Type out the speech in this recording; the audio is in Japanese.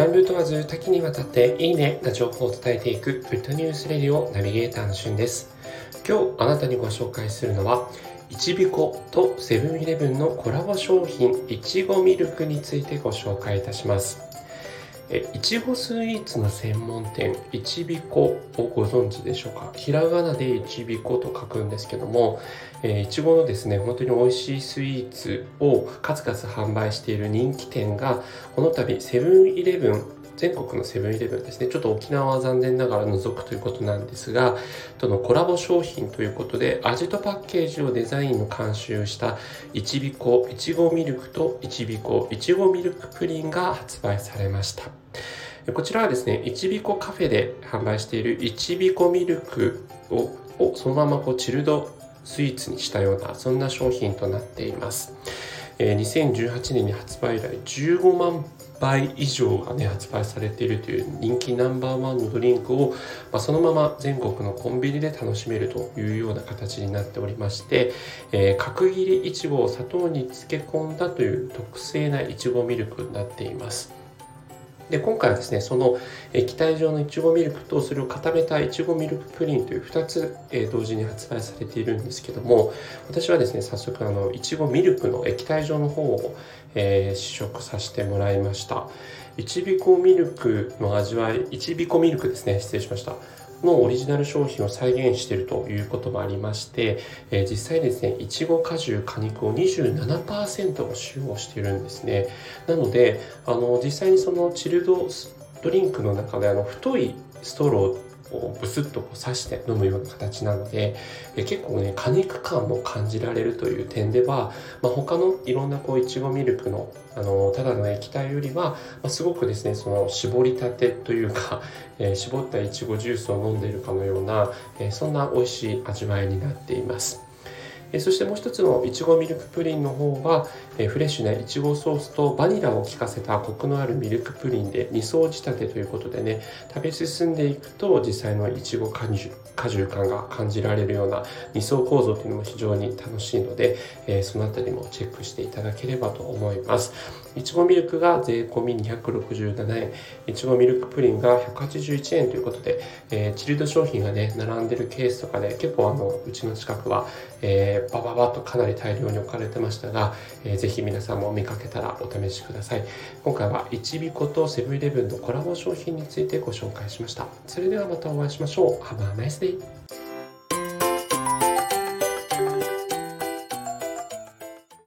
ジャンル問わず多岐にわたっていいねな情報を伝えていくグッドニュースレディオナビゲーターのしゅんです。今日あなたにご紹介するのは、いちびことセブンイレブンのコラボ商品いちごミルクについてご紹介いたします。えいちごスイーツの専門店いちびこをご存知でしょうか？ひらがなでいちびこと書くんですけどもえいちごのですね本当に美味しいスイーツを数々販売している人気店がこの度セブンイレブン全国のセブンイレブンですね、ちょっと沖縄は残念ながら除くということなんですが、とのコラボ商品ということで、味とパッケージをデザインの監修したいちびこいちごミルクといちびこいちごミルクプリンが発売されました。こちらはですね、いちびこカフェで販売しているいちびこミルクををそのままこうチルドスイーツにしたようなそんな商品となっています。2018年に発売以来15万杯以上がね発売されているという人気ナンバーワンのドリンクを、まあ、そのまま全国のコンビニで楽しめるというような形になっておりまして、えー、角切りいちごを砂糖に漬け込んだという特製ないちごミルクになっています。で今回はですねその液体状のいちごミルクとそれを固めたいちごミルクプリンという2つ、え同時に発売されているんですけども私はですね早速あのいちごミルクの液体状の方を、えー、試食させてもらいました。いちびこミルクの味わいいちびこミルクですね失礼しました。のオリジナル商品を再現しているということもありまして、えー、実際ですねいちご果汁果肉を27%を使用しているんですね。なのであの実際にそのチルドドリンクの中であの太いストローこうブスッとこう刺して飲むような形なのでえ結構ね果肉感も感じられるという点では、まあ、他のいろんなこういちごミルクのあのただの液体よりは、ま、すごくですねその絞りたてというか、えー、絞ったいちごジュースを飲んでいるかのような、えー、そんな美味しい味わいになっています。えそしてもう一つのいちごミルクプリンの方はえフレッシュないちごソースとバニラを効かせたコクのあるミルクプリンで2層仕立てということでね食べ進んでいくと実際のいちご果汁感が感じられるような2層構造というのも非常に楽しいので、えそのあたりもチェックしていただければと思います。いちごミルクが税込み267円。いちごミルクプリンが181円ということで、え、チルド商品がね並んでるケースとかで結構あのうちの近くは、えバババッとかなり大量に置かれてましたが、えー、ぜひ皆さんも見かけたらお試しください。今回はいちびことセブンイレブンのコラボ商品についてご紹介しました。それではまたお会いしましょう。Have a nice day